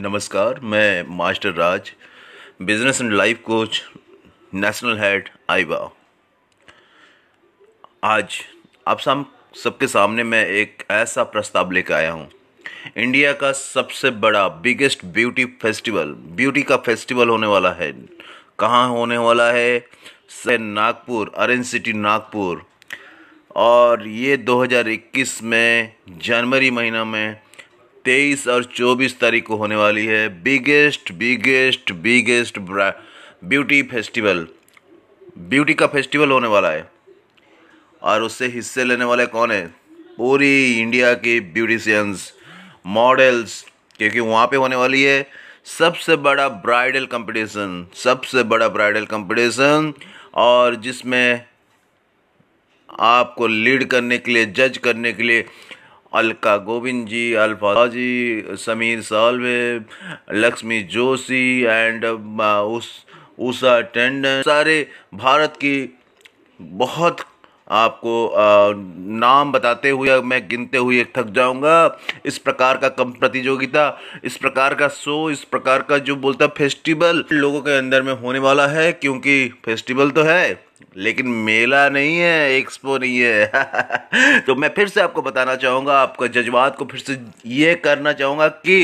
नमस्कार, मैं master Raj business and life coach national head Aiba आज आप सब सबके सामने मैं एक ऐसा प्रस्ताव लेकर आया हूँ। इंडिया का सबसे बड़ा बिगेस्ट ब्यूटी फेस्टिवल ब्यूटी का फेस्टिवल होने वाला है। कहाँ होने वाला है? से नागपुर अरेंज सिटी, नागपुर। और ये 2021 में जनवरी महीना में तेईस और चौबीस तारीख को होने वाली है biggest biggest biggest beauty festival beauty का फेस्टिवल होने वाला है। और उससे हिस्से लेने वाले कौन है? पूरी इंडिया की ब्यूटिशियंस मॉडल्स क्योंकि वहाँ पे होने वाली है सबसे बड़ा ब्राइडल कंपटीशन सबसे बड़ा ब्राइडल कंपटीशन और जिसमें आपको लीड करने के लिए जज करने के लिए अलका गोविंद जी, अल्फ़ा जी, समीर सालवे, लक्ष्मी जोशी एंड उस, उषा टंडन, सारे भारत की बहुत आपको नाम बताते हुए मैं गिनते हुए थक जाऊँगा। इस प्रकार का कम प्रतियोगिता, इस प्रकार का शो, इस प्रकार का जो बोलता फेस्टिवल लोगों के अंदर में होने वाला है, क्योंकि फेस्टिवल तो है। लेकिन मेला नहीं है एक्सपो नहीं है। तो मैं फिर से आपको बताना चाहूँगा, आपका जज्बात को फिर से ये करना चाहूँगा कि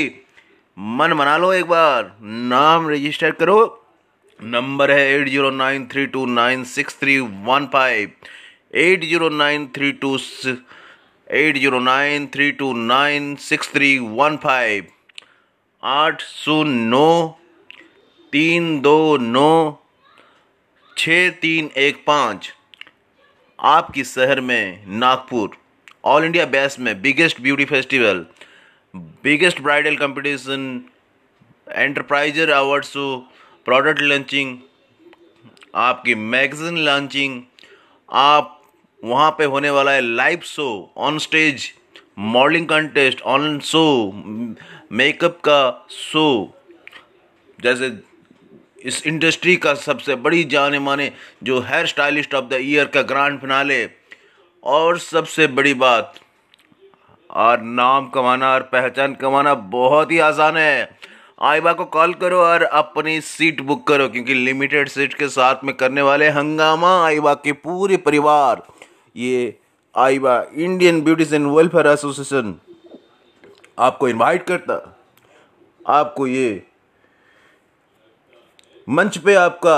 मन मना लो एक बार, नाम रजिस्टर करो। नंबर है eight zero nine three two nine six three one five eight zero nine three two eight zero nine three two nine six three one five आठ शून्य नौ, तीन दो नौ छः तीन एक पाँच। आपकी शहर में नागपुर ऑल इंडिया बेस्ट में biggest beauty festival biggest bridal competition enterpriser award show product launching आपकी मैगजीन लॉन्चिंग आप वहाँ पे होने वाला है live show on stage modelling contest on show makeup का शो जैसे इस इंडस्ट्री का सबसे बड़ी जाने माने जो hair stylist of the year का ग्रांड फिनाले और सबसे बड़ी बात, और नाम कमाना और पहचान कमाना बहुत ही आसान है। आइबा को कॉल करो और अपनी सीट बुक करो, क्योंकि लिमिटेड सीट के साथ में करने वाले हंगामा आइबा के पूरे परिवार। ये Aiba Indian beautician welfare association आपको इनवाइट करता। आपको ये मंच पे आपका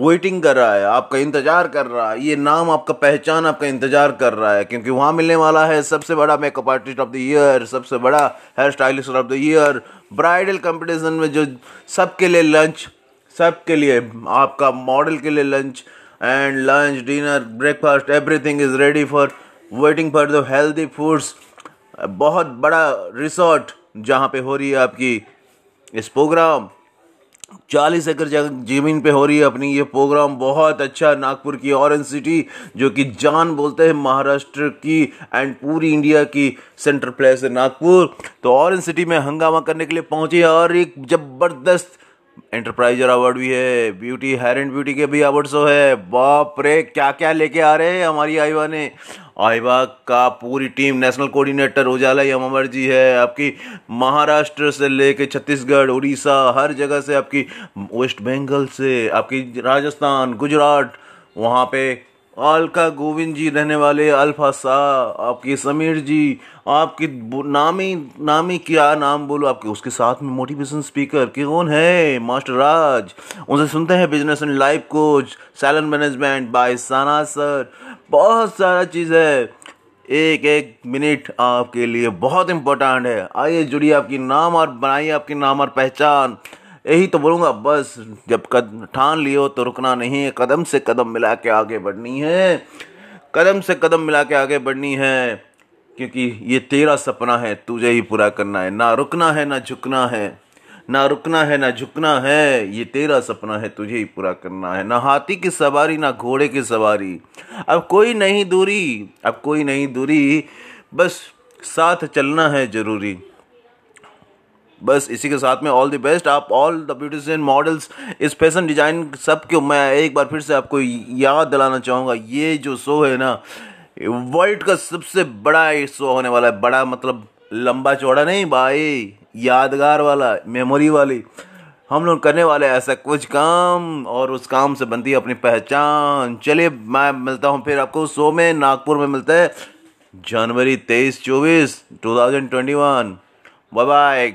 वेटिंग कर रहा है, आपका इंतज़ार कर रहा है, ये नाम आपका पहचान आपका इंतज़ार कर रहा है, क्योंकि वहाँ मिलने वाला है सबसे बड़ा makeup artist of the year सबसे बड़ा hair stylist of the year bridal competition में जो सबके लिए लंच सबके लिए आपका मॉडल के लिए lunch and lunch dinner breakfast everything is ready for waiting for the healthy foods बहुत बड़ा रिसोर्ट जहाँ पे हो रही है आपकी इस प्रोग्राम चालीस एकड़ जगह ज़मीन पे हो रही है अपनी ये प्रोग्राम। बहुत अच्छा नागपुर की ऑरेंज सिटी जो कि जान बोलते हैं महाराष्ट्र की एंड पूरी इंडिया की सेंटर प्लेस है नागपुर। तो ऑरेंज सिटी में हंगामा करने के लिए पहुँची और एक ज़बरदस्त एंटरप्राइजर अवार्ड भी है ब्यूटी हेयर एंड ब्यूटी के भी अवार्ड सो है। बाप रे क्या क्या लेके आ रहे हैं हमारी आईवा ने? आईवा का पूरी team national coordinator Ujala Amar ji है, आपकी महाराष्ट्र से लेके छत्तीसगढ़, उड़ीसा, हर जगह से आपकी वेस्ट बंगाल से, आपकी राजस्थान, गुजरात, वहाँ पे अलका गोविंद जी रहने वाले अल्फ़ा सा, आपकी समीर जी, आपकी नामी नामी क्या नाम बोलो, आपके, उसके साथ में मोटिवेशन स्पीकर के कौन है? मास्टर राज उनसे सुनते हैं business and life coach salon management by Sana sir बहुत सारा चीज़ है। एक एक मिनट आपके लिए बहुत इम्पोर्टेंट है। आइए जुड़िए आपकी नाम और बनाइए आपकी नाम और पहचान। यही तो बोलूँगा, बस जब कद, ठान लियो तो रुकना नहीं है, कदम से कदम मिला के आगे बढ़नी है। कदम से कदम मिला के आगे बढ़नी है, क्योंकि ये तेरा सपना है, तुझे ही पूरा करना है। ना रुकना है, ना झुकना है। ना रुकना है, ना झुकना है, ये तेरा सपना है, तुझे ही पूरा करना है। ना हाथी की सवारी, ना घोड़े की सवारी। अब कोई नहीं दूरी, अब कोई नहीं दूरी, बस साथ चलना है ज़रूरी। बस इसी के साथ में ऑल द बेस्ट आप ऑल द ब्यूटिशियन मॉडल्स इस फ़ैशन डिज़ाइन सबको मैं एक बार फिर से आपको याद दिलाना चाहूँगा, ये जो शो है ना वर्ल्ड का सबसे बड़ा ये शो होने वाला है, बड़ा मतलब लंबा चौड़ा नहीं भाई, यादगार वाला मेमोरी वाली। हम लोग करने वाले ऐसा कुछ काम और उस काम से बनती है अपनी पहचान। चलिए, मैं मिलता हूँ फिर आपको शो में, नागपुर में मिलता है। जनवरी तेईस चौबीस two thousand twenty one bye bye